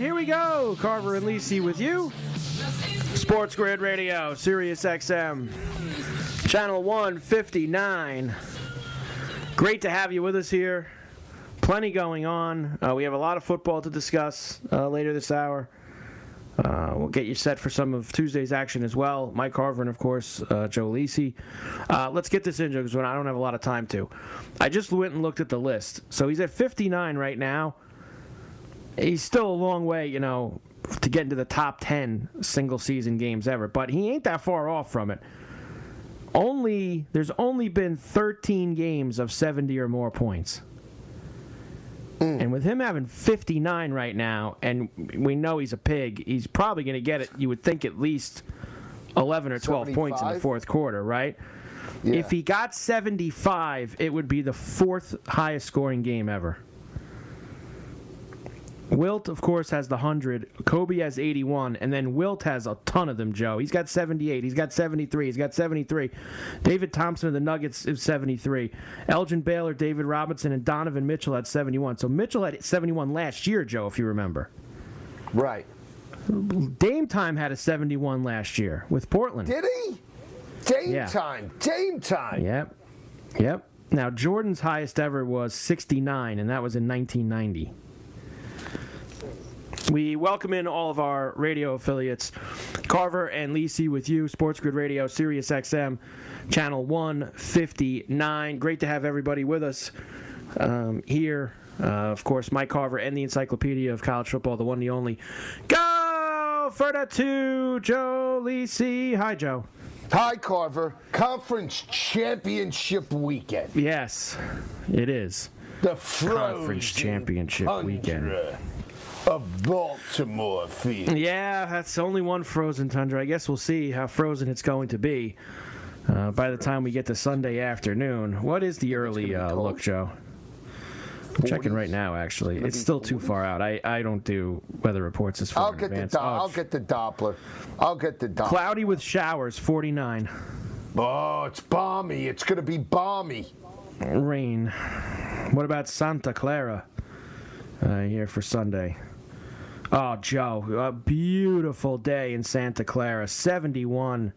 Here we go. Carver and Lisi with you. Sports Grid Radio, Sirius XM, Channel 159. Great to have you with us here. Plenty going on. Uh, we have a lot of football to discuss uh, later this hour. Uh, we'll get you set for some of Tuesday's action as well. Mike Carver and, of course, uh, Joe Lisi. Uh, let's get this in, Joe, because I don't have a lot of time to. I just went and looked at the list. So he's at 59 right now he's still a long way, you know, to get into the top 10 single season games ever, but he ain't that far off from it. Only there's only been 13 games of 70 or more points. Mm. And with him having 59 right now, and we know he's a pig, he's probably going to get it, you would think at least 11 or 12 75? points in the fourth quarter, right? Yeah. If he got 75, it would be the fourth highest scoring game ever. Wilt, of course, has the 100. Kobe has 81. And then Wilt has a ton of them, Joe. He's got 78. He's got 73. He's got 73. David Thompson of the Nuggets is 73. Elgin Baylor, David Robinson, and Donovan Mitchell had 71. So Mitchell had 71 last year, Joe, if you remember. Right. Dame Time had a 71 last year with Portland. Did he? Dame yeah. Time. Dame Time. Yep. Yep. Now, Jordan's highest ever was 69, and that was in 1990. We welcome in all of our radio affiliates. Carver and Lisi with you, Sports Grid Radio, Sirius XM, channel 159. Great to have everybody with us um, here. Uh, of course, Mike Carver and the Encyclopedia of College Football, the one, the only. Go for the two, Joe Lisi. Hi, Joe. Hi, Carver. Conference Championship Weekend. Yes, it is. The Conference Championship Weekend of Baltimore Field. Yeah, that's only one frozen tundra. I guess we'll see how frozen it's going to be uh, by the time we get to Sunday afternoon. What is the early uh, look, Joe? I'm checking right now. Actually, it's still too far out. I, I don't do weather reports as far I'll get advance. the do- oh, I'll get the Doppler. I'll get the Doppler. Cloudy with showers, 49. Oh, it's balmy. It's gonna be balmy. Rain. What about Santa Clara? Uh, here for Sunday. Oh, Joe, a beautiful day in Santa Clara. 71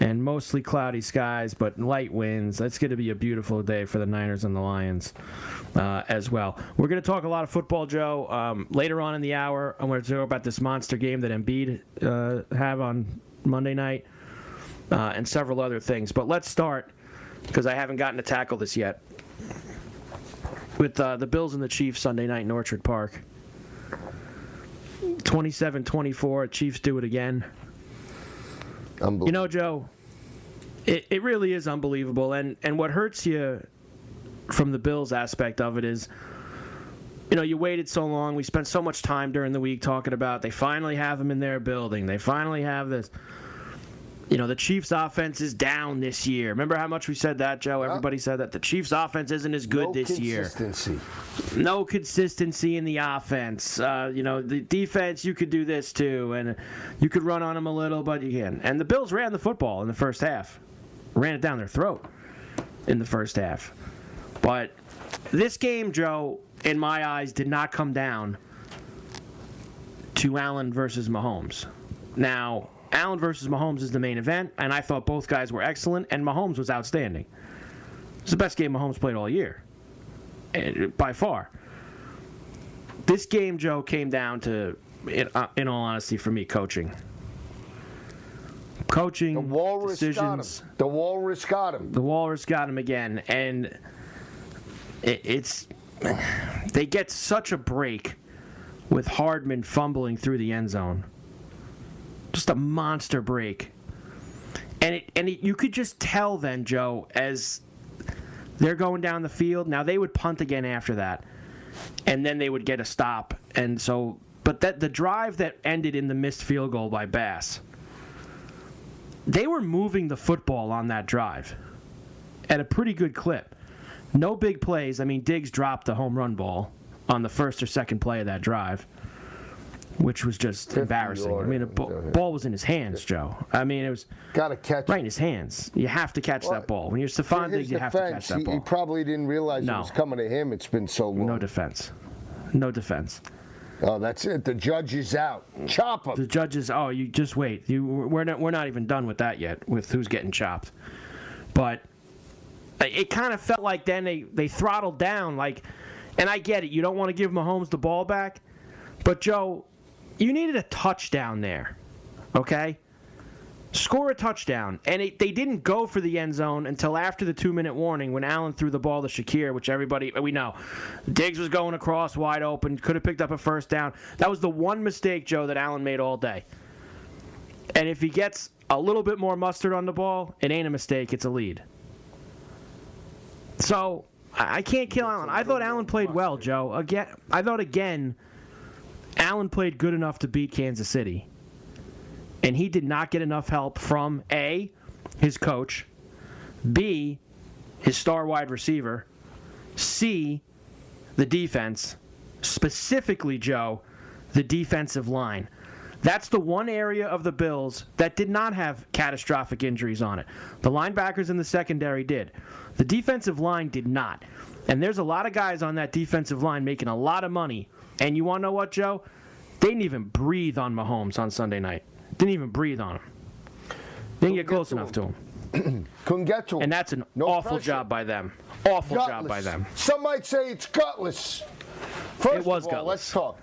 and mostly cloudy skies, but light winds. That's going to be a beautiful day for the Niners and the Lions uh, as well. We're going to talk a lot of football, Joe. Um, later on in the hour, I'm going to talk about this monster game that Embiid uh, have on Monday night uh, and several other things. But let's start because I haven't gotten to tackle this yet with uh, the Bills and the Chiefs Sunday night in Orchard Park. 27 24. Chiefs do it again. You know, Joe, it, it really is unbelievable. And, and what hurts you from the Bills aspect of it is, you know, you waited so long. We spent so much time during the week talking about they finally have them in their building. They finally have this. You know, the Chiefs' offense is down this year. Remember how much we said that, Joe? Everybody said that the Chiefs' offense isn't as good no this year. consistency. No consistency in the offense. Uh, you know, the defense, you could do this too, and you could run on them a little, but you can. And the Bills ran the football in the first half, ran it down their throat in the first half. But this game, Joe, in my eyes, did not come down to Allen versus Mahomes. Now, Allen versus Mahomes is the main event, and I thought both guys were excellent, and Mahomes was outstanding. It's the best game Mahomes played all year, by far. This game, Joe, came down to, in, uh, in all honesty, for me, coaching. Coaching The walrus got him. The walrus got him. The Walrus got him again, and it, it's they get such a break with Hardman fumbling through the end zone. Just a monster break, and it and it, you could just tell then, Joe, as they're going down the field. Now they would punt again after that, and then they would get a stop, and so. But that the drive that ended in the missed field goal by Bass they were moving the football on that drive at a pretty good clip. No big plays. I mean, Diggs dropped the home run ball on the first or second play of that drive, which was just embarrassing. I mean, the ball, ball was in his hands, Joe. I mean, it was Got to catch right in his hands. You have to catch that ball. When you're Stefon Diggs, you have to catch defense, that he, he probably didn't realize No. it was coming to him. It's been so long. No defense. No defense. oh, that's it. The judge is out. Chop him. The judges, oh, you just wait. You, we're not, we're not even done with that yet, with who's getting chopped. But it kind of felt like then they, they throttled down, like, and I get it. You don't want to give Mahomes the ball back, but Joe, you needed a touchdown there, okay? Score a touchdown, and it, they didn't go for the end zone until after the two-minute warning when Allen threw the ball to Shakir, which everybody we know. Diggs was going across wide open, could have picked up a first down. That was the one mistake, Joe, that Allen made all day. And if he gets a little bit more mustard on the ball, it ain't a mistake; it's a lead. So I can't kill Allen. I thought Allen played well, Joe. Again, I thought again, Allen played good enough to beat Kansas City, and he did not get enough help from a his coach, b his star wide receiver, c the defense, specifically Joe, the defensive line. That's the one area of the Bills that did not have catastrophic injuries on it. The linebackers in the secondary did. The defensive line did not. And there's a lot of guys on that defensive line making a lot of money. And you want to know what, Joe? They didn't even breathe on Mahomes on Sunday night. Didn't even breathe on him. Didn't get close enough to him. Couldn't get to him. And that's an No awful pressure. job by them. Awful job by them. Some might say it's gutless. First It was of all, gutless. let's talk.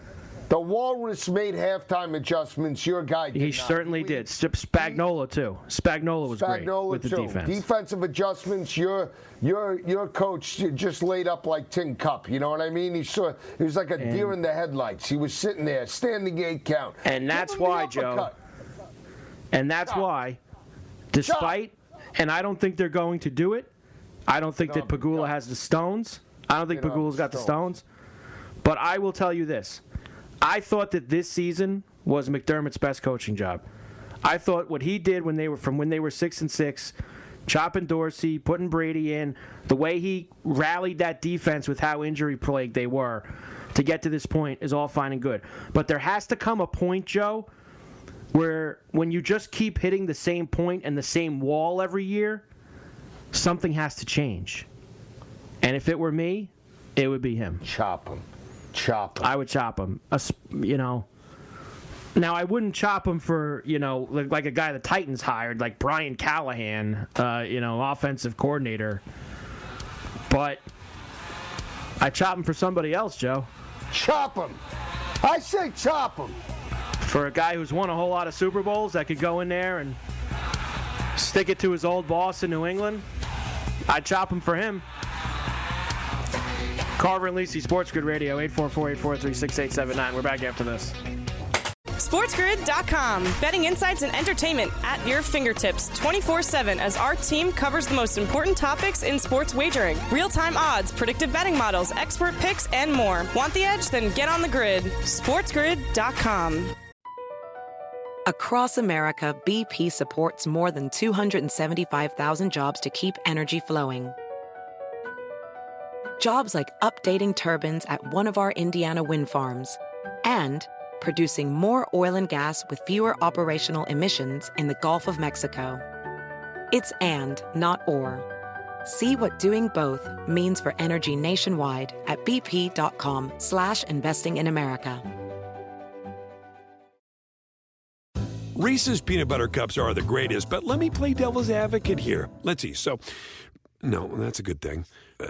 The Walrus made halftime adjustments. Your guy did He not. certainly did. Spagnuolo too. Spagnuolo was great Spagnuolo with the defense. Defensive adjustments. Your your your coach just laid up like tin cup. You know what I mean? He saw he was like a deer in the headlights. He was sitting there, standing eight count. And that's why, Joe. And that's why, despite, and I don't think they're going to do it. I don't think that Pegula no. has the stones. I don't think They don't have Pegula's the got the stones. stones. But I will tell you this: I thought that this season was McDermott's best coaching job. I thought what he did when they were from when they were six and six, chopping Dorsey, putting Brady in, the way he rallied that defense with how injury plagued they were to get to this point is all fine and good. But there has to come a point, Joe, where when you just keep hitting the same point and the same wall every year, something has to change. And if it were me, it would be him. Chop him. Chop him. I would chop him. A You know. Now I wouldn't chop him for you know like, like a guy the Titans hired like Brian Callahan, uh, you know, offensive coordinator. But I chop him for somebody else, Joe. chop him. I say chop him. For a guy who's won a whole lot of Super Bowls that could go in there and stick it to his old boss in New England, I'd chop him for him. Carver and Lisi, Sports Grid Radio, 844-843-6879. We're back after this. SportsGrid.com. Betting insights and entertainment at your fingertips 24 7 as our team covers the most important topics in sports wagering real time odds, predictive betting models, expert picks, and more. Want the edge? Then get on the grid. SportsGrid.com. Across America, BP supports more than 275,000 jobs to keep energy flowing. Jobs like updating turbines at one of our Indiana wind farms and producing more oil and gas with fewer operational emissions in the Gulf of Mexico. It's and, not or. See what doing both means for energy nationwide at bp.com slash investing in America. Reese's peanut butter cups are the greatest, but let me play devil's advocate here. Let's see. So, no, that's a good thing. Uh,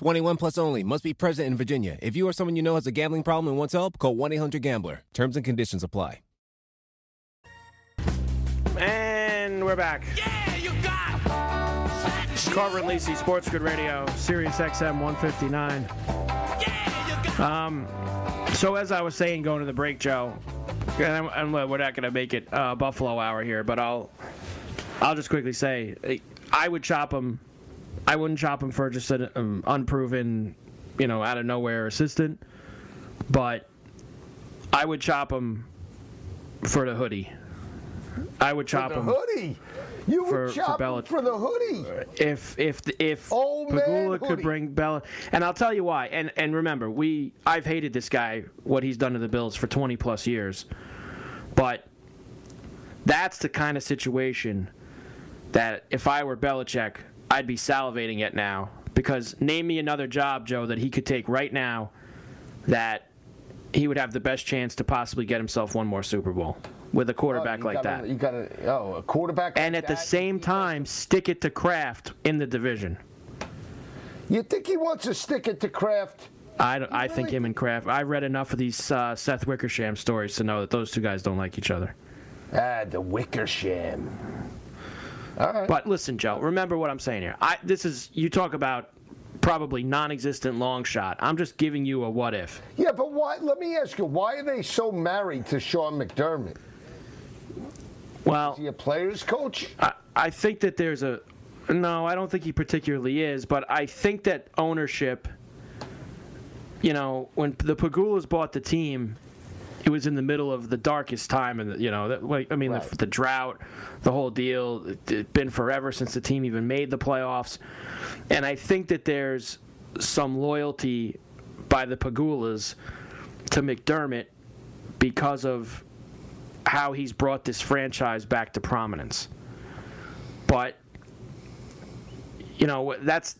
21 plus only. Must be present in Virginia. If you or someone you know has a gambling problem and wants help, call 1-800-GAMBLER. Terms and conditions apply. And we're back. Yeah, you got Carver and Lisi, Sports Grid Radio, Sirius XM 159. Um, so as I was saying, going to the break, Joe, and, I'm, and we're not going to make it uh, Buffalo hour here, but I'll, I'll just quickly say, I would chop him. I wouldn't chop him for just an um, unproven, you know, out of nowhere assistant, but I would chop him for the hoodie. I would chop him for hoodie. You for- would chop him Belich- for the hoodie. if if if Old Pegula could hoodie. bring Bella, and I'll tell you why. And and remember, we I've hated this guy what he's done to the Bills for 20 plus years, but that's the kind of situation that if I were Belichick, I'd be salivating at now because name me another job, Joe, that he could take right now that he would have the best chance to possibly get himself one more Super Bowl with a quarterback You like gotta- that. You got to oh a quarterback. and like at the same time, stick it to Kraft in the division. you think he wants to stick it to Kraft? I, I think him and Kraft. I read enough of these uh, Seth Wickersham stories to know that those two guys don't like each other. Ah, the Wickersham. All right. But listen, Joe, remember what I'm saying here. I this is you talk about probably non-existent long shot. I'm just giving you a what if. Yeah, but why? Let me ask you, why are they so married to Sean McDermott? Well, Is he a players coach? I, I think that there's a no. I don't think he particularly is, but I think that ownership. You know, when the Pegulas bought the team, it was in the middle of the darkest time, and you know, that, like, I mean, Right. the, the drought, the whole deal. It, it's been forever since the team even made the playoffs, and I think that there's some loyalty by the Pegulas to McDermott because of how he's brought this franchise back to prominence. But you know, that's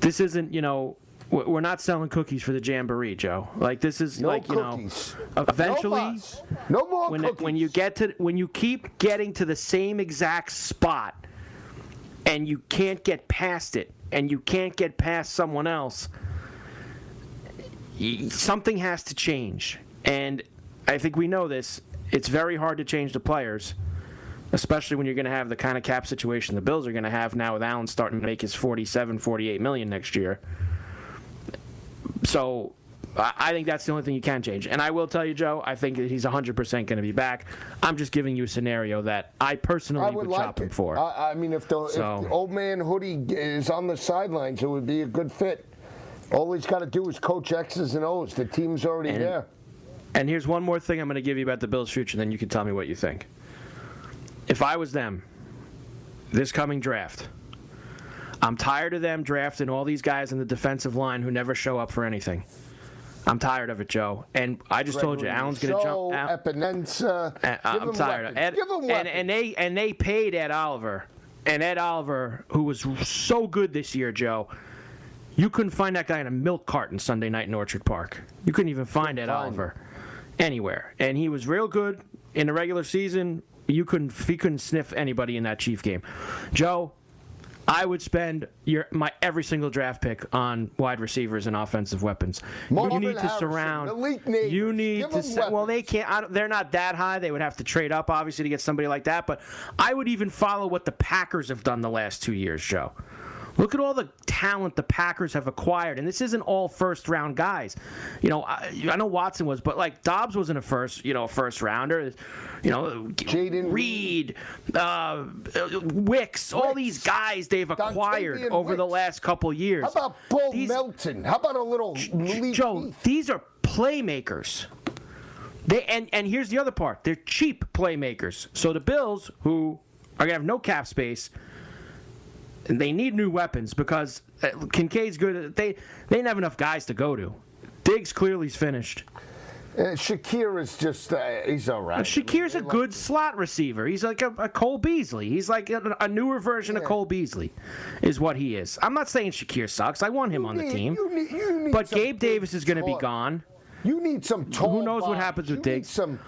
this isn't, you know, we're not selling cookies for the jamboree, Joe. Like this is No like, cookies. you know, eventually no, no more when cookies. when you get to when you keep getting to the same exact spot and you can't get past it and you can't get past someone else something has to change and i think we know this it's very hard to change the players especially when you're going to have the kind of cap situation the bills are going to have now with allen starting to make his 47 48 million next year so I think that's the only thing you can change. And I will tell you, Joe, I think that he's 100% going to be back. I'm just giving you a scenario that I personally I would, would chop like him for. I, I mean, if the, So- if the old man hoodie is on the sidelines, it would be a good fit. All he's got to do is coach X's and O's. The team's already And- there. And here's one more thing I'm going to give you about the Bills' future, and then you can tell me what you think. If I was them, this coming draft, I'm tired of them drafting all these guys in the defensive line who never show up for anything. I'm tired of it, Joe. And I just told you, Allen's going to jump. Al- Epinenza. Uh, I'm tired. Ed, Give him and, weapons. and they and they paid Ed Oliver, and Ed Oliver, who was so good this year, Joe. You couldn't find that guy in a milk carton Sunday night in Orchard Park. You couldn't even find Ed find Oliver anywhere, and he was real good in the regular season. You couldn't he couldn't sniff anybody in that Chief game. Joe, I would spend your my every single draft pick on wide receivers and offensive weapons. Marvin you need to Harrison, surround. elite. You need Give to. se- well, they can't. I don't- they're not that high. They would have to trade up, obviously, to get somebody like that. But I would even follow what the Packers have done the last two years, Joe. Look at all the talent the Packers have acquired, and this isn't all first round guys. You know, I, I know Watson was, but like Doubs wasn't a first, you know, a first rounder. You know, Jayden Reed, uh, Wicks, all these guys they've acquired Dontayvion over the last couple years. How about Bull These- Melton? How about a little Malik Joe, Heath? these are playmakers. They and and here's the other part. They're cheap playmakers. So the Bills, who are gonna have no cap space, they need new weapons because uh, Kincaid's good. They they didn't have enough guys to go to. Diggs clearly's finished. Uh, Shakir is just, uh, he's all right. Shakir's a good slot receiver. He's like a, a Cole Beasley. He's like a, a newer version of Cole Beasley, is what he is. I'm not saying Shakir sucks. I want him on the team. you need- you need But Gabe Davis is going to be gone. You need some tall Who knows what happens with You need Diggs? Some,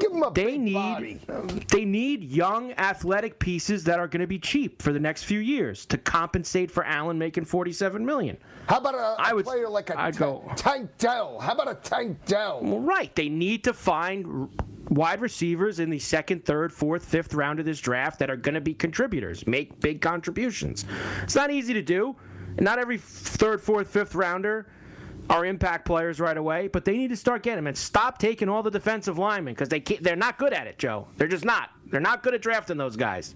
give him a They big need body. they need young athletic pieces that are going to be cheap for the next few years to compensate for Allen making 47 million. How about a, a I would- player like a I'd Ta- go- Tank Dell? How about a Tank Dell? Well, right, they need to find wide receivers in the second, third, fourth, fifth round of this draft that are going to be contributors, make big contributions. It's not easy to do. Not every third, fourth, fifth rounder are impact players right away, but they need to start getting them and stop taking all the defensive linemen because they can't, they're not good at it, Joe. They're just not. They're not good at drafting those guys.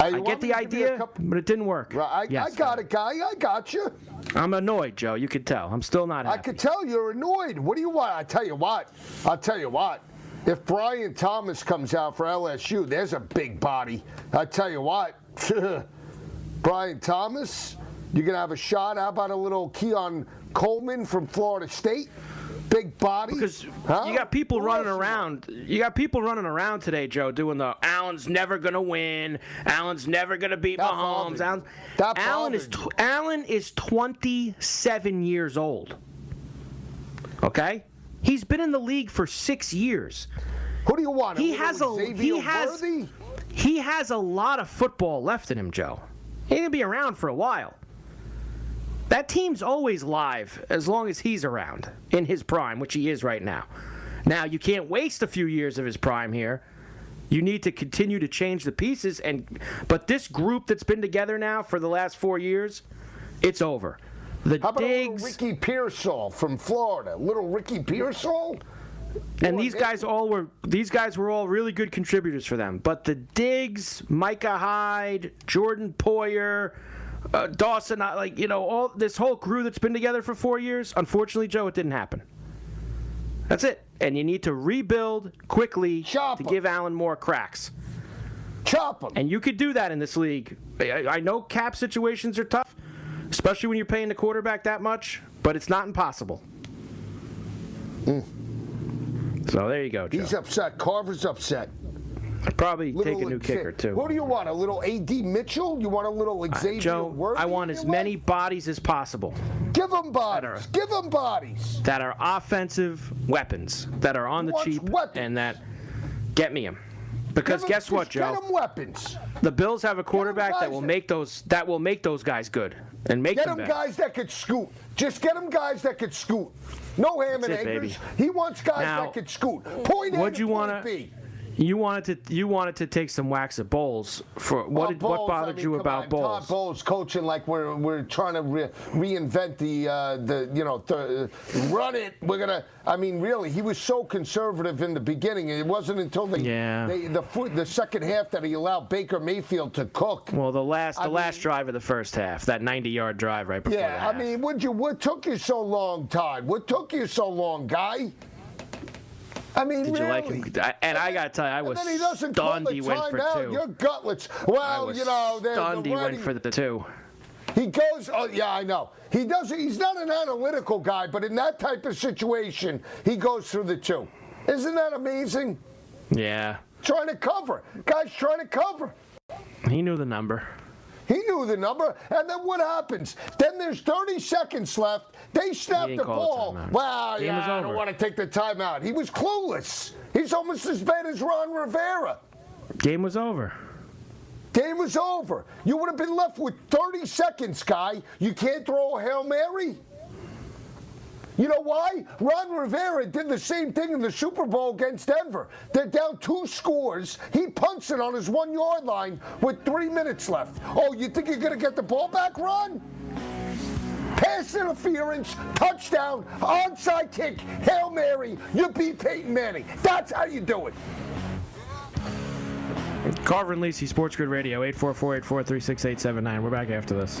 You I get the to give you a idea, couple- but it didn't work. Right, I, Yes, I got it, guy. I got you. I'm annoyed, Joe. You can tell. I'm still not happy. I could tell you're annoyed. What do you want? I tell you what. I'll tell you what. If Brian Thomas comes out for LSU, there's a big body. I tell you what. Brian Thomas, you're gonna have a shot. How about a little Keon Coleman from Florida State? Big body. Because Huh? you got people Who running around. You got people running around today, Joe, doing the Allen's never gonna win. Allen's never gonna beat That Mahomes. Allen, Allen is tw- Allen is 27 years old. Okay, he's been in the league for six years. Who do you want? He has a Xavier he has Worthy? he has a lot of football left in him, Joe. He's gonna be around for a while. That team's always live as long as he's around in his prime, which he is right now. Now you can't waste a few years of his prime here. You need to continue to change the pieces, and but this group that's been together now for the last four years, it's over. The How about Diggs Ricky Pearsall from Florida? Little Ricky Pearsall? and these guys all were these guys were all really good contributors for them. But the Diggs, Micah Hyde, Jordan Poyer, uh, Dawson, like you know, all this whole crew that's been together for four years. Unfortunately, Joe, it didn't happen. That's it. And you need to rebuild quickly Chop to 'em. give Allen more cracks. Chop him. And you could do that in this league. I, I know cap situations are tough, especially when you're paying the quarterback that much, but it's not impossible. So there you go, Joe. He's upset. Carver's upset. Probably Little take a new kicker too. Who do you want? A little A.D. Mitchell? You want a little Xavier Joe, Worthy I want as many bodies as possible Give them bodies. Better. Give them bodies. that are offensive weapons that are on the cheap weapons. and that get me them. Because guess what, just Get Joe? them weapons. The Bills have a quarterback that will that- make those that will make those guys good and make Get them guys that could scoot. Just get them guys that could scoot. No ham and That's it, eggers. baby. He wants guys Now, that could scoot. Point A to you point wanna? You wanted to you wanted to take some wax at Bowles for what Well, did, what bothered I mean, you about on, Bowles? Todd Bowles coaching like we're we're trying to re- reinvent the uh, the you know run it. We're gonna. I mean, really, he was so conservative in the beginning. It wasn't until the Yeah. they, the the second half that he allowed Baker Mayfield to cook. Well, the last the I last mean- drive of the first half, that 90 yard drive right before Yeah, I mean, would you? What took you so long, Todd? What took you so long, guy? I mean, Did you really? like him? I- and I gotta tell you, I was and then he doesn't stunned he went for timeout. two. You're gutlets. Well, you know, stunned the he went for the two. He goes, oh yeah, I know. He does. He's not an analytical guy, but in that type of situation, he goes through the two. Isn't that amazing? Yeah, Trying to cover, guys, trying to cover. he knew the number. He knew the number, and then what happens? Then there's 30 seconds left. They snap the ball. Wow, Game yeah, I don't want to take the timeout. He was clueless. He's almost as bad as Ron Rivera. Game was over. Game was over. You would have been left with 30 seconds, guy. You can't throw a Hail Mary? You know why? Ron Rivera did the same thing in the Super Bowl against Denver. They're down two scores. He punts it on his one yard line with three minutes left. Oh, you think you're going to get the ball back, Ron? Pass interference, touchdown, onside kick, Hail Mary, you beat Peyton Manning. That's how you do it. Carver and Lisi, Sports Grid Radio, 844-843-6879. We're back after this.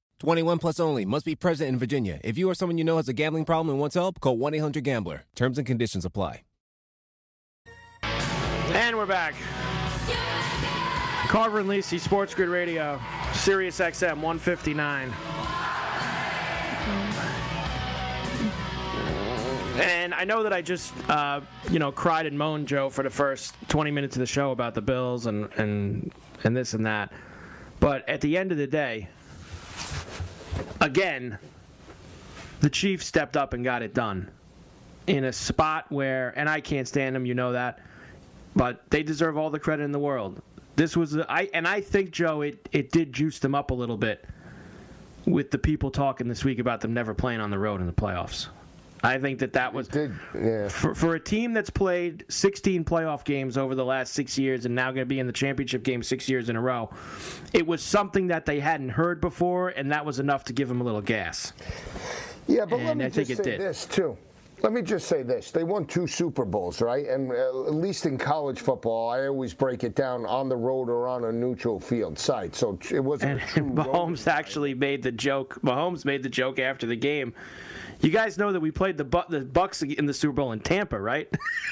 21 plus only. Must be present in Virginia. If you or someone you know has a gambling problem and wants help, call 1-800-GAMBLER. Terms and conditions apply. And we're back. Carver and Lisi, Sports Grid Radio, Sirius XM 159. And I know that I just, uh, you know, cried and moaned, Joe, for the first 20 minutes of the show about the Bills and, and, and this and that. But at the end of the day, again, the Chiefs stepped up and got it done in a spot where, and I can't stand them, you know that, but they deserve all the credit in the world. This was, I and I think Joe, it it did juice them up a little bit with the people talking this week about them never playing on the road in the playoffs. I think that that was Did yeah. for, for a team that's played 16 playoff games over the last six years and now going to be in the championship game six years in a row. It was something that they hadn't heard before, and that was enough to give them a little gas. Yeah, but let me I think just it say did. this too. Let me just say this: they won two Super Bowls, right? And uh, at least in college football, I always break it down on the road or on a neutral field site. So it wasn't And a true road Mahomes actually made the joke. Mahomes made the joke after the game. You guys know that we played the Bu- the Bucks in the Super Bowl in Tampa, right?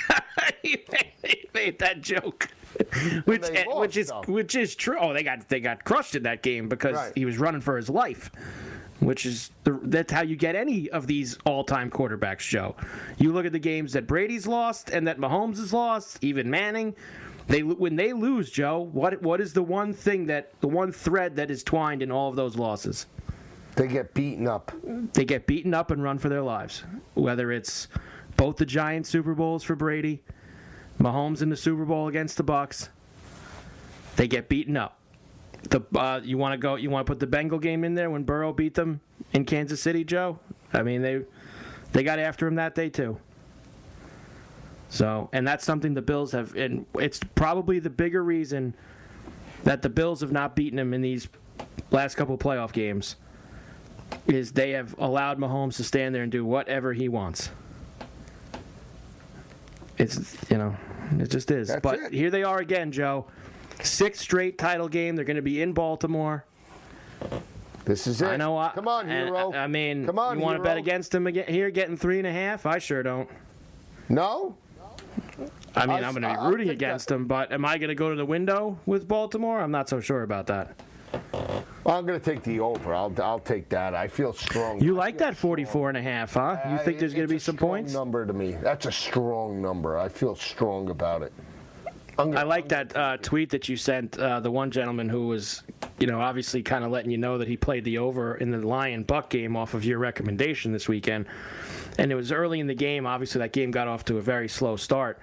he, made, he made that joke, which which is which is true. Oh, they got they got crushed in that game because Right. he was running for his life. Which is the, that's how you get any of these all-time quarterbacks, Joe. You look at the games that Brady's lost and that Mahomes has lost, even Manning. They when they lose, Joe. What what is the one thing that the one thread that is twined in all of those losses? They get beaten up. They get beaten up and run for their lives. Whether it's both the Giants Super Bowls for Brady, Mahomes in the Super Bowl against the Bucks, they get beaten up. The uh, you want to go? You want to put the Bengal game in there when Burrow beat them in Kansas City, Joe? I mean they they got after him that day too. So, and that's something the Bills have, and it's probably the bigger reason that the Bills have not beaten him in these last couple of playoff games is they have allowed Mahomes to stand there and do whatever he wants. It's you know, it just is. That's but it. here they are again, Joe. Sixth straight title game. They're going to be in Baltimore. This is it. I know. I, Come on, hero. I, I mean, Come on, you want to bet against them again here, getting three and a half? I sure don't. No. I mean, I- I'm going to be rooting that. against them, but am I going to go to the window with Baltimore? I'm not so sure about that. I'm going to take the over. I'll I'll take that. I feel strong. You like that 44 and a half, huh? You I- think there's going to be some points? Number to me. That's a strong number. I feel strong about it. I'm I like that uh, tweet that you sent. Uh, the one gentleman who was you know, obviously kind of letting you know that he played the over in the Lion Buck game off of your recommendation this weekend. And it was early in the game. Obviously, that game got off to a very slow start.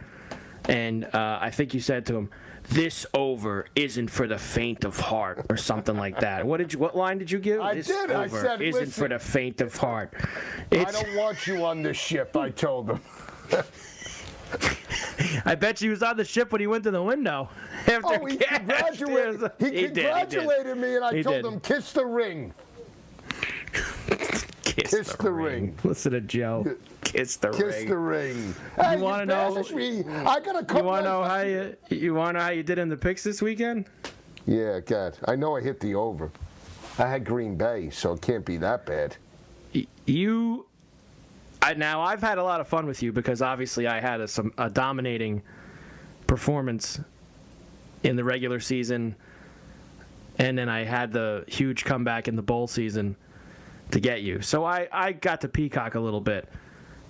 And uh, I think you said to him, "This over isn't for the faint of heart," or something like that. What did you? What line did you give? I this did. I over said, isn't "Listen." for the faint of heart. I don't want you on this ship, I told him. I bet you was on the ship when he went to the window. After Oh, he catch. congratulated, he He did, he did. congratulated me, and I He told did. him, kiss the ring. Kiss, Kiss the ring. Listen to Joe. Kiss the Kiss ring. Kiss the ring. Hey, wanna know- Me. I got a You want to know how you you want to know how you did in the picks this weekend? Yeah, God. I know I hit the over. I had Green Bay, so it can't be that bad. You, I, now I've had a lot of fun with you because obviously I had a, some a dominating performance in the regular season, and then I had the huge comeback in the bowl season to get you. So I I got to peacock a little bit.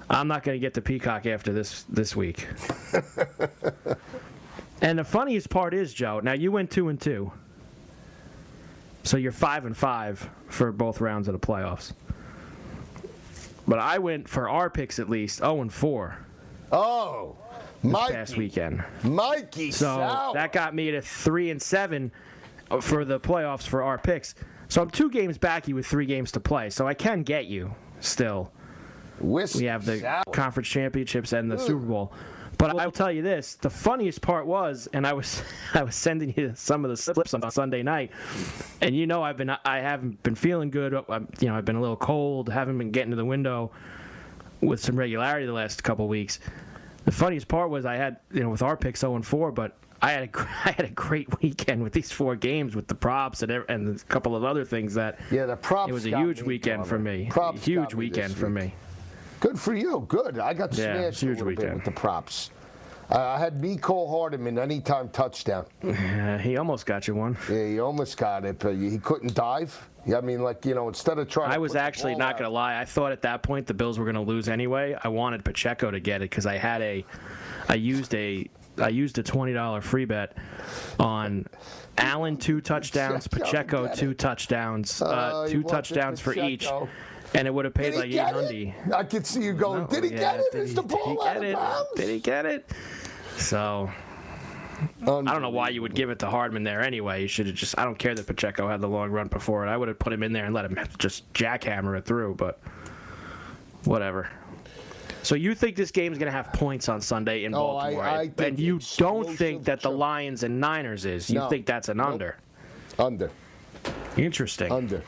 I'm not going to get to peacock after this this week. and the funniest part is, Joe. Now you went two and two. So you're five and five for both rounds of the playoffs. But I went for our picks at least 0 and 4 Oh, this Mikey. past weekend. Mikey So Sauer. that got me to 3 and 7 for the playoffs for our picks. So I'm two games back you with three games to play. So I can get you still. Whiskey We have the conference championships and the Super Bowl. But I will tell you this: the funniest part was, and I was, I was sending you some of the slips on Sunday night, and you know I've been, I haven't been feeling good. Uh, I'm, you know, I've been a little cold, haven't been getting to the window with some regularity the last couple weeks. The funniest part was I had, you know, with our picks 0 and 4, but I had a, I had a great weekend with these four games with the props and and a couple of other things that. Yeah, the props It was a huge weekend for me. Props huge got me this weekend for me. Good for you. Good. I got Yeah, smashed huge a little bit with the props. Uh, I had Mecole Hardman anytime touchdown. Uh, he almost got you one. Yeah, he almost got it, but he couldn't dive. Yeah, I mean, like you know, instead of trying. I was actually not out- to lie. I thought at that point the Bills were going to lose anyway. I wanted Pacheco to get it because I had a, I used a, I used a twenty dollar free bet on Allen two touchdowns, Pacheco, two touchdowns, Oh, uh, two touchdowns for each. And it would have paid like eight hundred. I could see you going. did he get it? Is the Did ball out of it? bounds? Did he get it? So I don't know why you would give it to Hardman there anyway. You should have just. I don't care that Pacheco had the long run before it. I would have put him in there and let him just jackhammer it through. But whatever. So you think this game's going to have points on Sunday in Oh, Baltimore, I and think you don't think that the. Lions and Niners is? You No. think that's an Nope. under? Under. Interesting. Under.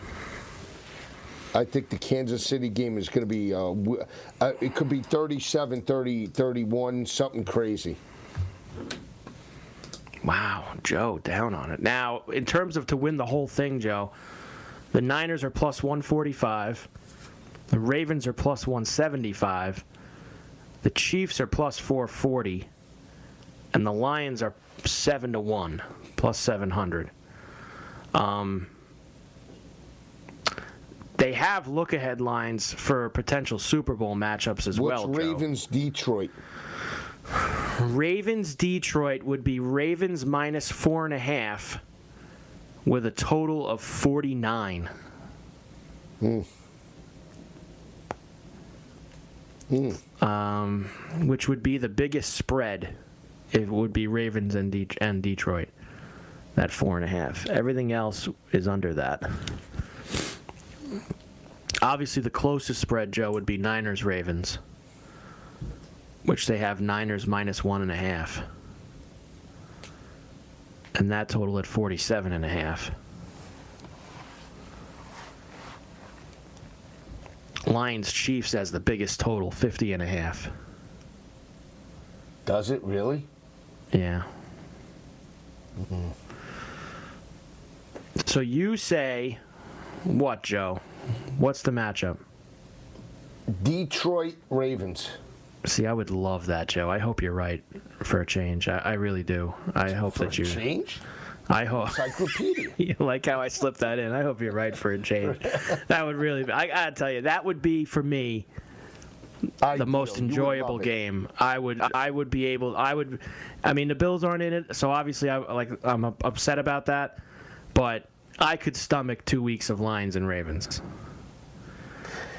I think the Kansas City game is going to be, uh, uh, it could be 37, 30, 31, something crazy. Wow, Joe, down on it. Now, in terms of to win the whole thing, Joe, the Niners are plus 145, the Ravens are plus 175, the Chiefs are plus 440, and the Lions are 7 to 1, plus 700. Um, they have look ahead lines for potential Super Bowl matchups as What's well. Joe. Ravens Detroit? Ravens Detroit would be Ravens minus four and a half with a total of 49. Um, which would be the biggest spread. It would be Ravens and, De- and Detroit. That four and a half. Everything else is under that. Obviously, the closest spread, Joe, would be Niners Ravens which they have Niners minus one and a half. And that total at 47 and a half. Lions Chiefs as the biggest total, 50 and a half. Does it really? Yeah. Mm-hmm. So you say what, Joe? What's the matchup? Detroit Ravens. See, I would love that, Joe. I hope you're right for a change. I, I really do. I hope For that you. change? I hope. Encyclopedia. You like how I slipped that in. I hope you're right for a change. That would really be, I gotta tell you, that would be for me the Ideal. most enjoyable game. I would I would be able I would I mean the Bills aren't in it, so obviously I like I'm upset about that, but I could stomach two weeks of Lions and Ravens.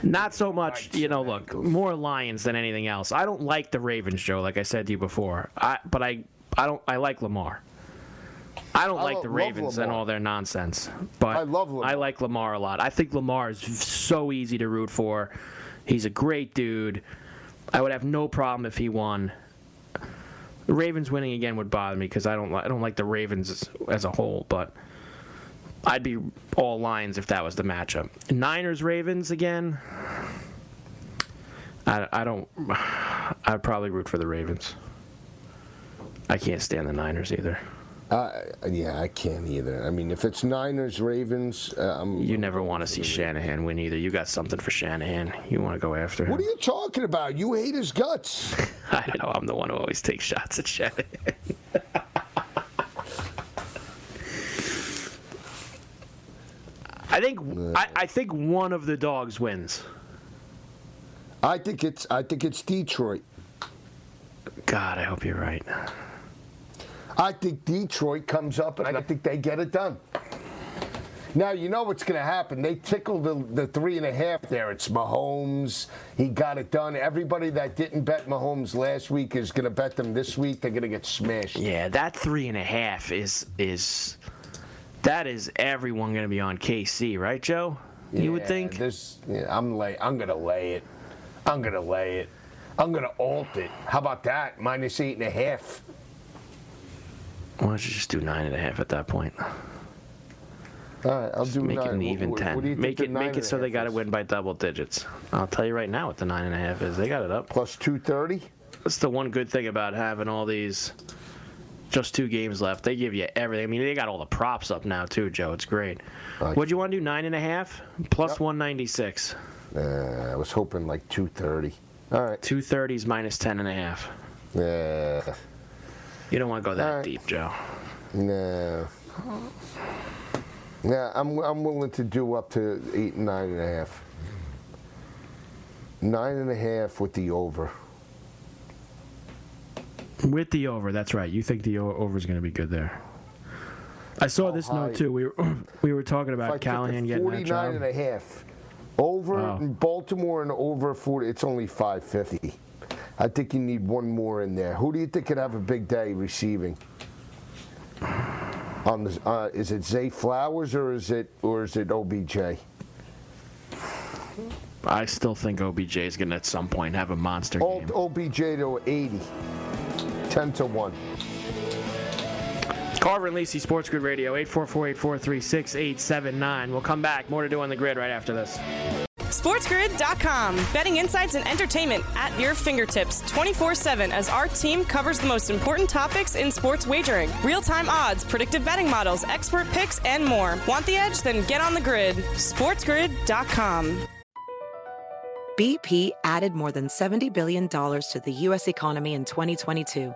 Not so much, you know. Look, more Lions than anything else. I don't like the Ravens, Joe. Like I said to you before, I but I I don't I like Lamar. I don't I like the Ravens and all their nonsense, but I love Lamar. I like Lamar a lot. I think Lamar is so easy to root for. He's a great dude. I would have no problem if he won. The Ravens winning again would bother me because I don't I don't like the Ravens as, as a whole, but I'd be all lines if that was the matchup. Niners Ravens again. I, I don't. I'd probably root for the Ravens. I can't stand the Niners either. Uh, yeah, I can't either. I mean, if it's Niners, Ravens, uh, I'm, You never want to see Shanahan win either. You got something for Shanahan. You want to go after him. What are you talking about? You hate his guts. I know I'm the one who always takes shots at Shanahan. I think I, I think one of the dogs wins. I think it's I think it's Detroit. God, I hope you're right. I think Detroit comes up and I think they get it done. Now you know what's going to happen. They tickle the, the three and a half there. It's Mahomes. He got it done. Everybody that didn't bet Mahomes last week is going to bet them this week. They're going to get smashed. Yeah, that three and a half is is that is everyone going to be on KC, right, Joe? you would think. This, yeah, I'm lay. I'm going to lay it. I'm going to lay it. I'm going to alt it. How about that? Minus eight and a half. Why don't you just do nine and a half at that point? All right, I'll do Make it an even what- ten. what do you think make it make it so they got to win by double digits. I'll tell you right now what the nine and a half is. They got it up. Plus two thirty. That's the one good thing about having all these. Just two games left. They give you everything. I mean, they got all the props up now too, Joe. It's great. Like- What'd you want to do? Nine and a half plus one ninety six. Uh, I was hoping like two thirty. All right. Two thirties minus ten and a half. Yeah. You don't want to go that right. deep, Joe. No. Yeah, I'm I'm willing to do up to eight and nine and a half. Nine and a half with the over. With the over, that's right. You think the over is going to be good there. I saw this high? note too. We were we were talking If I about took Callahan a getting that 49 job. and a half. Over Wow. in Baltimore and over 40, it's only 550. I think you need one more in there. Who do you think could have a big day receiving? On the, uh, is it Zay Flowers or is it or is it OBJ? I still think OBJ is going to at some point have a monster All, game. OBJ to 80. 10 to 1. Carver and Lisi, Sports Grid Radio, 844-843-6879. We'll come back. More to do on the grid right after this. SportsGrid.com. Betting insights and entertainment at your fingertips 24 7 as our team covers the most important topics in sports wagering real time odds, predictive betting models, expert picks, and more. Want the edge? Then get on the grid. SportsGrid.com. BP added more than $70 billion to the U.S. economy in 2022.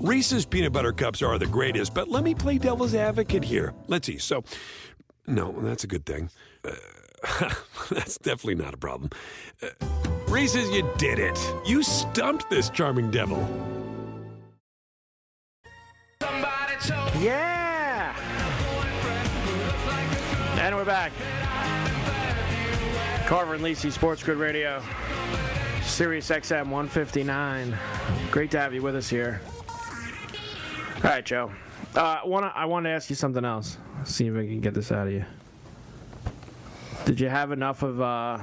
Reese's peanut butter cups are the greatest, but let me play devil's advocate here. Let's see. So, no, that's a good thing. Uh, that's definitely not a problem. Uh, Reese's, you did it. You stumped this charming devil. Yeah! And we're back. Carver and Lisi, Sports Grid Radio, Sirius XM 159. Great to have you with us here. All right, Joe. Uh, wanna, I want to ask you something else. See if I can get this out of you. Did you have enough of uh,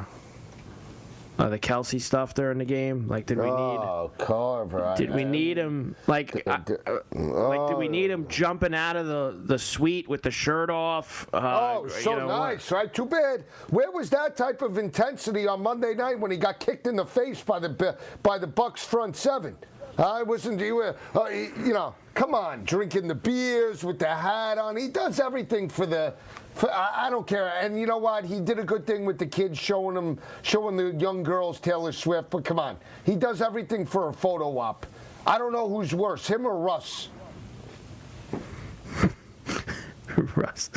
uh, the Kelce stuff during the game? Like, did we need? Oh, Carver. Did we need him like? Uh, like, did we need him jumping out of the, the suite with the shirt off? Uh, Oh, so you know, what- nice, right? Too bad. Where was that type of intensity on Monday night when he got kicked in the face by the by the Bucs front seven? I wasn't you. were- Uh, you know, come on, drinking the beers with the hat on. He does everything for the. For, I, I don't care. And you know what? He did a good thing with the kids, showing them, showing the young girls Taylor Swift. But come on, he does everything for a photo op. I don't know who's worse, him or Russ. Russ.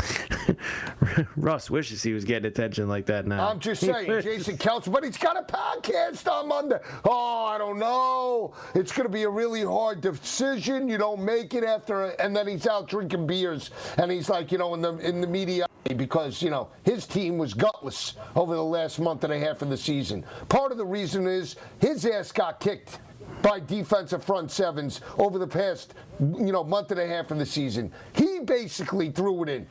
Russ wishes he was getting attention like that now. I'm just saying. Jason Kelce, but he's got a podcast on Monday. Oh, I don't know. It's going to be a really hard decision. You don't make it after, and then he's out drinking beers, and he's like, you know, in the in the media because you know his team was gutless over the last month and a half of the season. Part of the reason is his ass got kicked by defensive front sevens over the past you know month and a half of the season. He basically threw it in.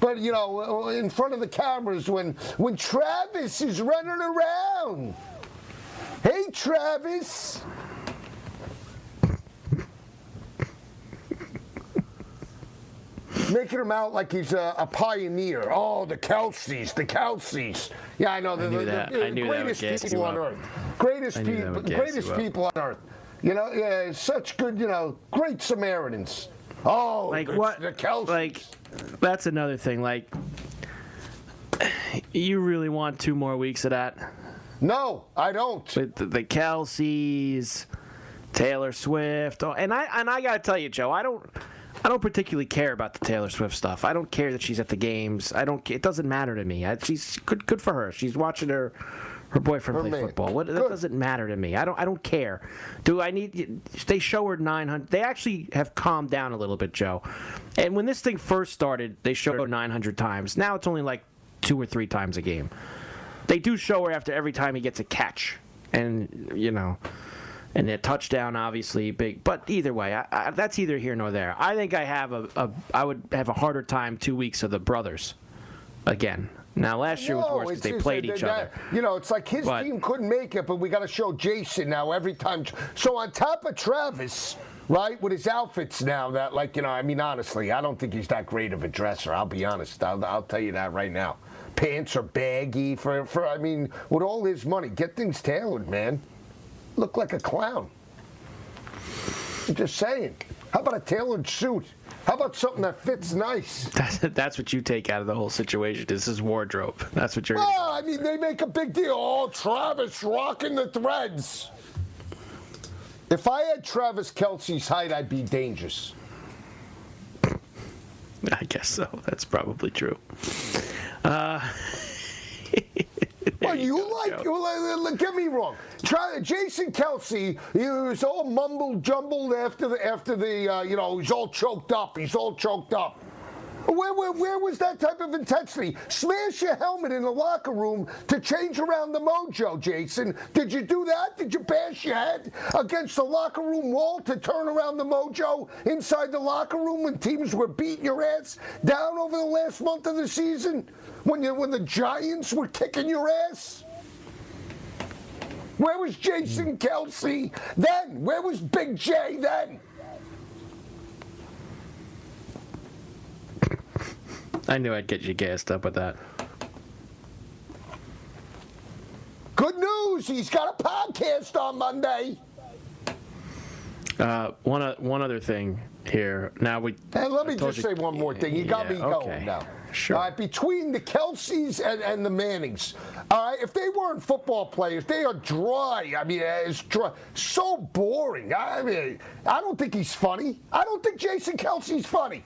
But you know, in front of the cameras when when Travis is running around. Hey Travis. Making him out like he's a, a pioneer. Oh, the Kelces, the Kelces. Yeah, I know. I The, knew the- that. the I knew greatest gas people on earth. Greatest I that people, greatest people on earth. You know, yeah, such good, you know, great Samaritans. Oh, like the, what? The Kelces. Like that's another thing. Like you really want two more weeks of that? No, I don't. With the, the Kelces, Taylor Swift, oh, and I and I gotta tell you, Joe, I don't. I don't particularly care about the Taylor Swift stuff. I don't care that she's at the games. I don't. It doesn't matter to me. I, she's good. Good for her. She's watching her her boyfriend Her play man. football. What, that doesn't matter to me. I don't. I don't care. Do I need? They show her 900. They actually have calmed down a little bit, Joe. And when this thing first started, they showed her 900 times. Now it's only like two or three times a game. They do show her after every time he gets a catch, and you know and a touchdown, obviously big. But either way, I, I, that's either here nor there. I think I have a, a, I would have a harder time two weeks of the brothers again. Now last year was worse because they played each other. You know, it's like his But- team couldn't make it, but we got to show Jason now every time. So on top of Travis, right, with his outfits now, that like you know, I mean, honestly, I don't think he's that great of a dresser. I'll be honest. I'll, I'll tell you that right now. Pants are baggy for for. I mean, with all his money, get things tailored, man. Look like a clown. I'm just saying. How about a tailored suit? How about something that fits nice? That's, that's what you take out of the whole situation. This is wardrobe. That's what you're. Well, I mean, they make a big deal. Oh, Travis rocking the threads. If I had Travis Kelce's height, I'd be dangerous. I guess so. That's probably true. Uh, Well, you like, well, uh, uh, get me wrong. Try, Jason Kelce, he was all mumbled jumbled after the, after the, uh, you know, he's all choked up. He's all choked up. Where, where, where was that type of intensity? Smash your helmet in the locker room to change around the mojo, Jason. Did you do that? Did you bash your head against the locker room wall to turn around the mojo inside the locker room when teams were beating your ass down over the last month of the season? When, you, when the Giants were kicking your ass? Where was Jason Kelce then? Where was Big J then? I knew I'd get you gassed up with that. Good news, he's got a podcast on Monday. Uh, one one other thing here. Now we. And let me just you- say one more thing. You got Yeah, me okay. going now. Sure. All right, between the Kelces and, and the Mannings, all right, if they weren't football players, they are dry. I mean, it's dry. So boring. I mean, I don't think he's funny. I don't think Jason Kelce's funny.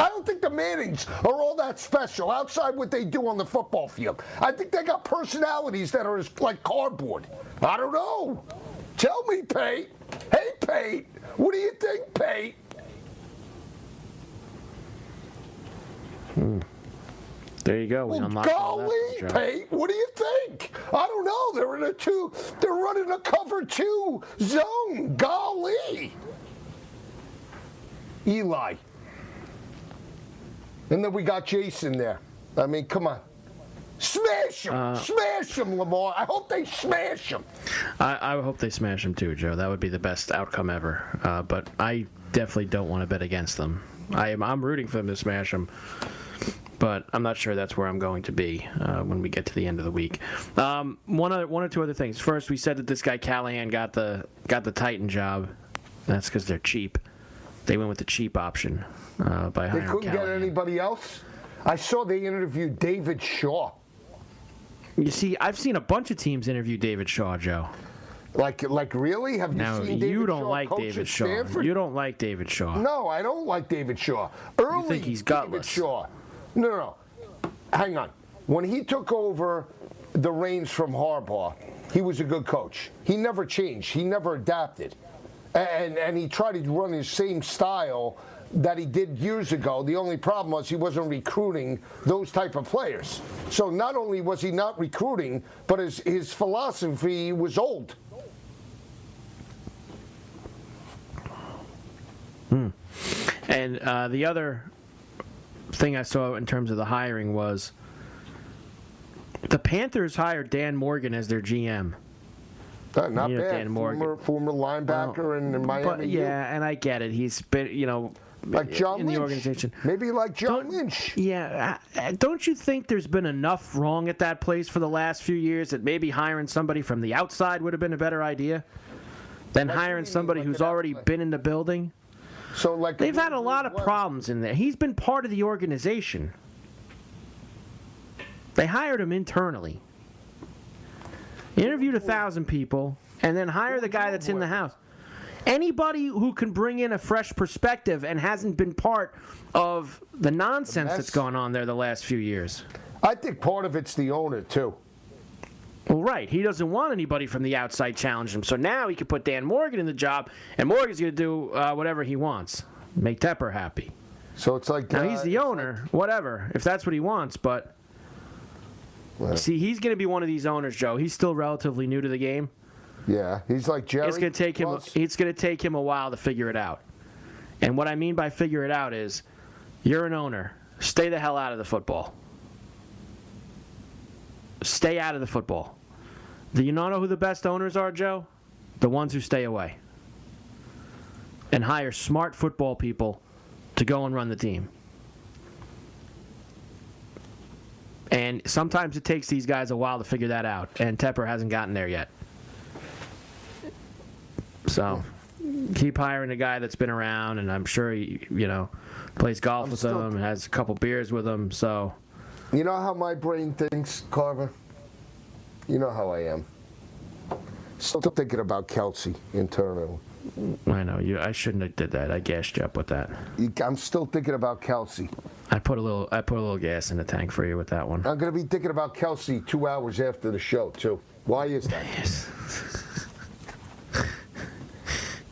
I don't think the Mannings are all that special outside what they do on the football field. I think they got personalities that are as, like cardboard. I don't know. Tell me, Pate. Hey, Pate. What do you think, Pate? Hmm. There you go. We Well, golly. Pate, what do you think? I don't know. They're in a two. They're running a cover two zone. Golly, Eli, and then we got Jason there. I mean, come on. Smash him! Uh, smash him, Lamar! I hope they smash him. I, I hope they smash him too, Joe. That would be the best outcome ever. Uh, but I definitely don't want to bet against them. I am. I'm rooting for them to smash them, but I'm not sure that's where I'm going to be uh, when we get to the end of the week. Um, one other, one or two other things. First, we said that this guy Callahan got the got the Titan job. That's because they're cheap. They went with the cheap option uh, by They couldn't Callahan. get anybody else. I saw they interviewed David Shaw. You see, I've seen a bunch of teams interview David Shaw, Joe. Like, like really? Have you Now seen David you don't Shaw like coach David at Shaw. Stanford? You don't like David Shaw. No, I don't like David Shaw. Early think he's David gutless. Shaw. No, no, no. Hang on. When he took over the reins from Harbaugh, he was a good coach. He never changed. He never adapted, and and he tried to run his same style that he did years ago. The only problem was he wasn't recruiting those type of players. So not only was he not recruiting, but his his philosophy was old. Hmm. And uh, the other thing I saw in terms of the hiring was the Panthers hired Dan Morgan as their GM. Uh, not You know, bad. Dan Morgan. Former, former linebacker in, in Miami. But U. yeah, and I get it. He's been, you know, like John in Lynch. the organization. Maybe like John Lynch. Yeah, don't you think there's been enough wrong at that place for the last few years that maybe hiring somebody from the outside would have been a better idea than hiring somebody who's already been in the building? So like they've had a lot of problems in there. He's been part of the organization. They hired him internally. Interviewed a thousand people and then hire the guy that's in the house. Anybody who can bring in a fresh perspective and hasn't been part of the nonsense that's gone on there the last few years. I think part of it's the owner too. Well, right. He doesn't want anybody from the outside challenge him. So now he can put Dan Morgan in the job, and Morgan's going to do uh, whatever he wants. Make Tepper happy. So it's like Now uh, he's the owner, whatever, if that's what he wants. But see, he's going to be one of these owners, Joe. He's still relatively new to the game. Yeah, he's like Jerry. It's going to take him. It's going to take him a while to figure it out. And what I mean by figure it out is, you're an owner. Stay the hell out of the football. Stay out of the football. Do you not know who the best owners are, Joe? The ones who stay away. And hire smart football people to go and run the team. And sometimes it takes these guys a while to figure that out, and Tepper hasn't gotten there yet. So keep hiring a guy that's been around, and I'm sure he, you know, plays golf with still- them and has a couple beers with him. So You know how my brain thinks, Carver? You know how I am. Still thinking about Kelce internally. I know you. I shouldn't have did that. I gassed you up with that. You- I'm still thinking about Kelce. I put a little. I put a little gas in the tank for you with that one. I'm going to be thinking about Kelce two hours after the show, too. Why is that?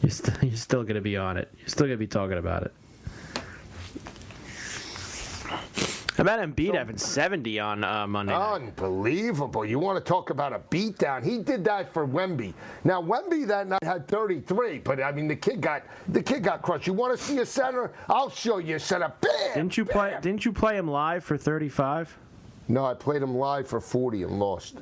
You're still, you're still gonna be on it. You're still gonna be talking about it. How about Embiid having 70 on uh, Monday night? Unbelievable. You want to talk about a beatdown? He did that for Wemby. Now Wemby that night had 33, but I mean the kid got the kid got crushed. You want to see a center? I'll show you a center. Bam! Didn't you play? Didn't you play him live for 35? No, I played him live for 40 and lost.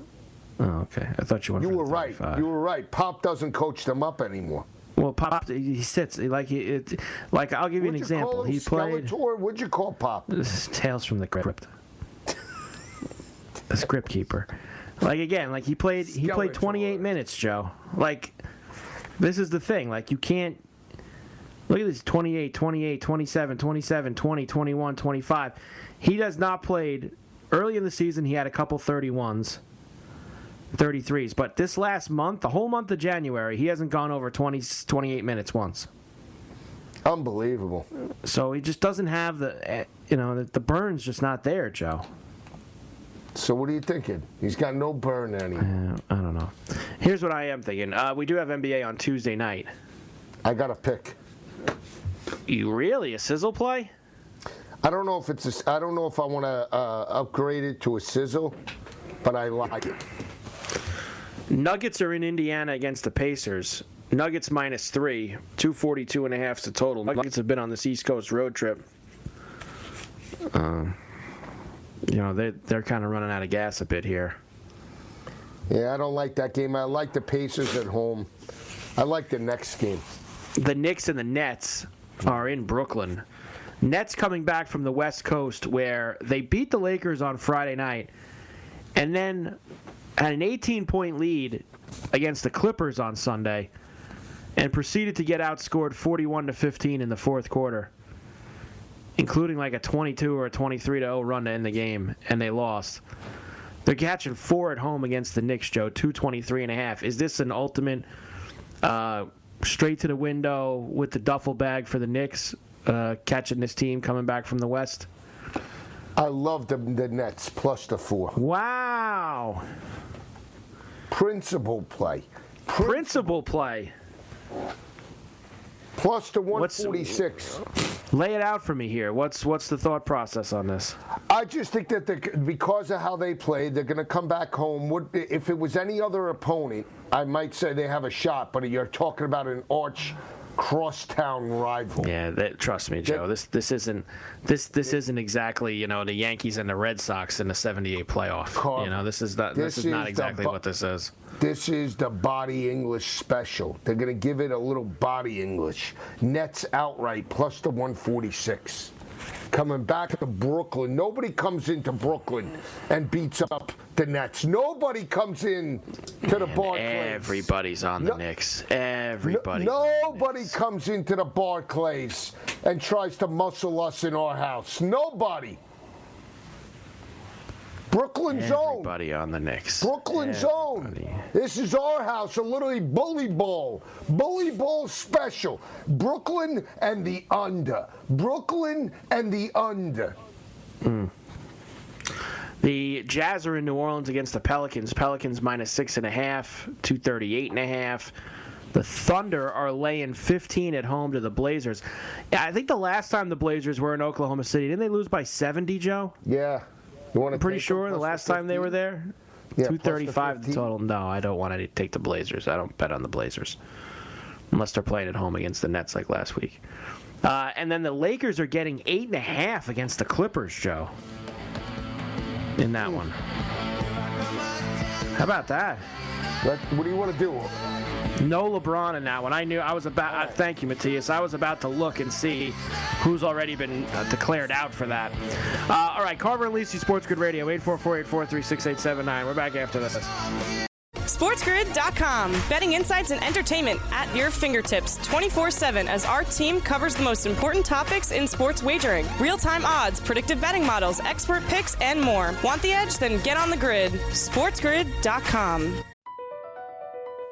Oh, okay. I thought you went. You for were the right. You were right. Pop doesn't coach them up anymore. Well, Pop, he sits like he, it, like I'll give you an example. He played Skeletor? What'd you call Pop? this is Tales from the Crypt. the script keeper. Like again, like he played he played 28 minutes, Joe. Like this is the thing, like you can't Look at this 28, 28, 27, 27, 20, 21, 25. He does not played early in the season he had a couple 31s. 33s, but this last month, the whole month of January, he hasn't gone over 20 28 minutes once. Unbelievable. So he just doesn't have the, eh, you know, the, the burn's just not there, Joe. So what are you thinking? He's got no burn anymore. Uh, I don't know. Here's what I am thinking. Uh, we do have NBA on Tuesday night. I got a pick. You really a sizzle play? I don't know if it's a, I don't know if I want to uh, upgrade it to a sizzle, but I like it. Nuggets are in Indiana against the Pacers. Nuggets minus three, 242 and a half is the total. Nuggets have been on this East Coast road trip. Um, you know they they're kind of running out of gas a bit here. Yeah, I don't like that game. I like the Pacers at home. I like the next game. The Knicks and the Nets are in Brooklyn. Nets coming back from the West Coast where they beat the Lakers on Friday night and then had an 18 point lead against the Clippers on Sunday and proceeded to get outscored 41 to 15 in the fourth quarter, including like a 22 or a 23 to 0 run to end the game, and they lost. They're catching four at home against the Knicks, Joe, 223 and a half. Is this an ultimate uh, straight to the window with the duffel bag for the Knicks, uh, catching this team coming back from the West? I love the, the Nets plus the four. Wow. Principal play. Principal play. Plus the 146. Lay it out for me here. What's what's the thought process on this? I just think that the, because of how they played, they're going to come back home. Would, if it was any other opponent, I might say they have a shot. But you're talking about an arch crosstown rival. Yeah, that, trust me, Joe. This this isn't this this isn't exactly you know the Yankees and the Red Sox in the '78 playoff. Carver, you know this is not, this, this is not exactly bu- what this is. This is the body English special. They're going to give it a little body English. Nets outright plus the 146. Coming back to Brooklyn. Nobody comes into Brooklyn and beats up the Nets. Nobody comes in to the Barclays. Everybody's on the No- Knicks. Everybody. Nobody comes into the Barclays and tries to muscle us in our house. Nobody. Brooklyn's own. Everybody on the Knicks. Brooklyn's own. This is our house, a literally bully ball. Bully ball special. Brooklyn and the under. Brooklyn and the under. Hmm. The Jazz are in New Orleans against the Pelicans. Pelicans minus six and a half, two thirty-eight and a half. The Thunder are laying 15 at home to the Blazers. I think the last time the Blazers were in Oklahoma City, didn't they lose by 70, Joe? Yeah. I'm pretty sure the last time they were there. Yeah, plus the 235 the total. No, I don't want to take the Blazers. I don't bet on the Blazers unless they're playing at home against the Nets like last week. Uh, and then the Lakers are getting eight and a half against the Clippers, Joe. In that one. How about that? What, what do you want to do? No LeBron in that one. I knew I was about. Uh, thank you, Matthias. I was about to look and see who's already been uh, declared out for that. Uh, all right, Carver and Lisi, Sports Grid Radio, 844-843-6879. We're back after this. SportsGrid.com. Betting insights and entertainment at your fingertips 24 7 as our team covers the most important topics in sports wagering real time odds, predictive betting models, expert picks, and more. Want the edge? Then get on the grid. SportsGrid.com.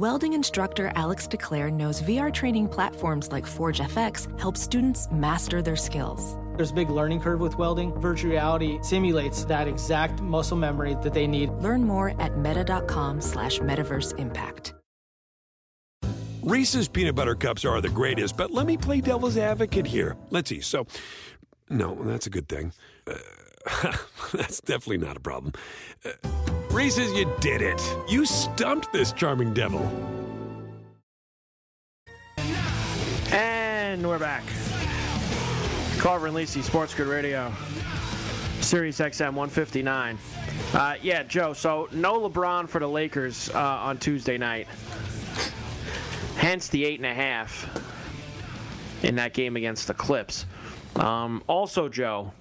Welding instructor Alex DeClaire knows VR training platforms like Forge FX help students master their skills. There's a big learning curve with welding. Virtual reality simulates that exact muscle memory that they need. Learn more at meta.com slash metaverse impact. Reese's peanut butter cups are the greatest, but let me play devil's advocate here. Let's see. So, no, that's a good thing. Uh, that's definitely not a problem. Uh, Reese's, you did it. You stumped this charming devil. And we're back. Carver and Lisi, Sports Grid Radio, Sirius XM 159. Uh, yeah, Joe. So no LeBron for the Lakers uh, on Tuesday night. Hence the eight and a half in that game against the Clips. Um, also, Joe,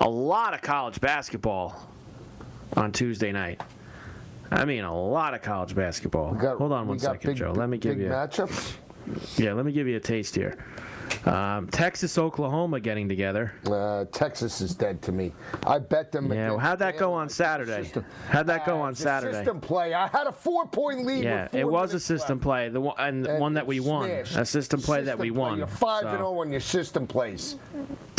a lot of college basketball on Tuesday night. I mean, a lot of college basketball. got- Hold on we one second, big- Joe. Let me give big you matchups. yeah, let me give you a taste here. Um, Texas, Oklahoma getting together. Uh, Texas is dead to me. I bet them. Yeah, well, how'd that go on Saturday? How'd that go on It's Saturday? System play. I had a four-point lead. Yeah, four it was a system left. play, the one and, And one that we won, smashed. a system play that System we play. won. You're five So, and zero on your system plays.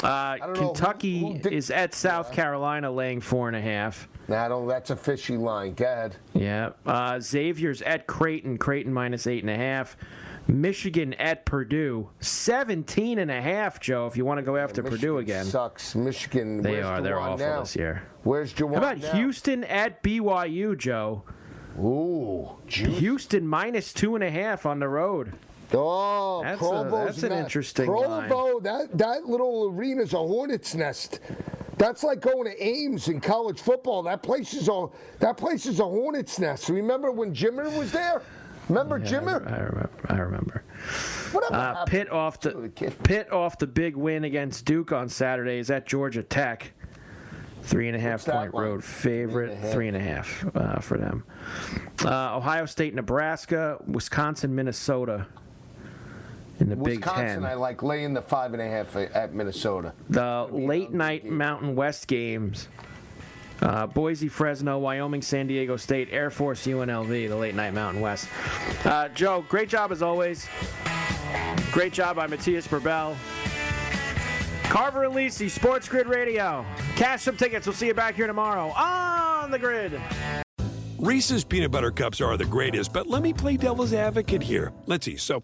Uh, who- Kentucky who is at South Carolina, laying four and a half. Don't. That's a fishy line. Go ahead. Yeah, uh, Xavier's at Creighton, Creighton minus eight and a half. Michigan at Purdue, 17 and a half, Joe, if you want to go after Purdue again. Sucks. Michigan. They are. They're Juwan awful now? this year. Where's Juwan How about now? Houston at BYU, Joe? Ooh, Houston minus two and a half on the road. Oh, That's a- that's an interesting line. Provo, that that little arena's a hornet's nest. That's like going to Ames in college football. That place is a that place is a hornet's nest. Remember when Jimmer was there? Remember Jimmer? I remember. I remember. Whatever Uh, Pitt off the Pitt off the big win against Duke on Saturday is at Georgia Tech. Three and a half What's point road favorite, three and a half uh, for them. Uh, Ohio State, Nebraska, Wisconsin, Minnesota in the Big Wisconsin, Ten. I like laying the five and a half at Minnesota. The late night Mountain West games. Uh, Boise, Fresno, Wyoming, San Diego State, Air Force, UNLV, the late night Mountain West. Uh, Joe, great job as always. Great job by Matthias Burbell. Carver and Lisi, Sports Grid Radio. Cash some tickets. We'll see you back here tomorrow on the grid. Reese's peanut butter cups are the greatest, but let me play devil's advocate here. Let's see. So,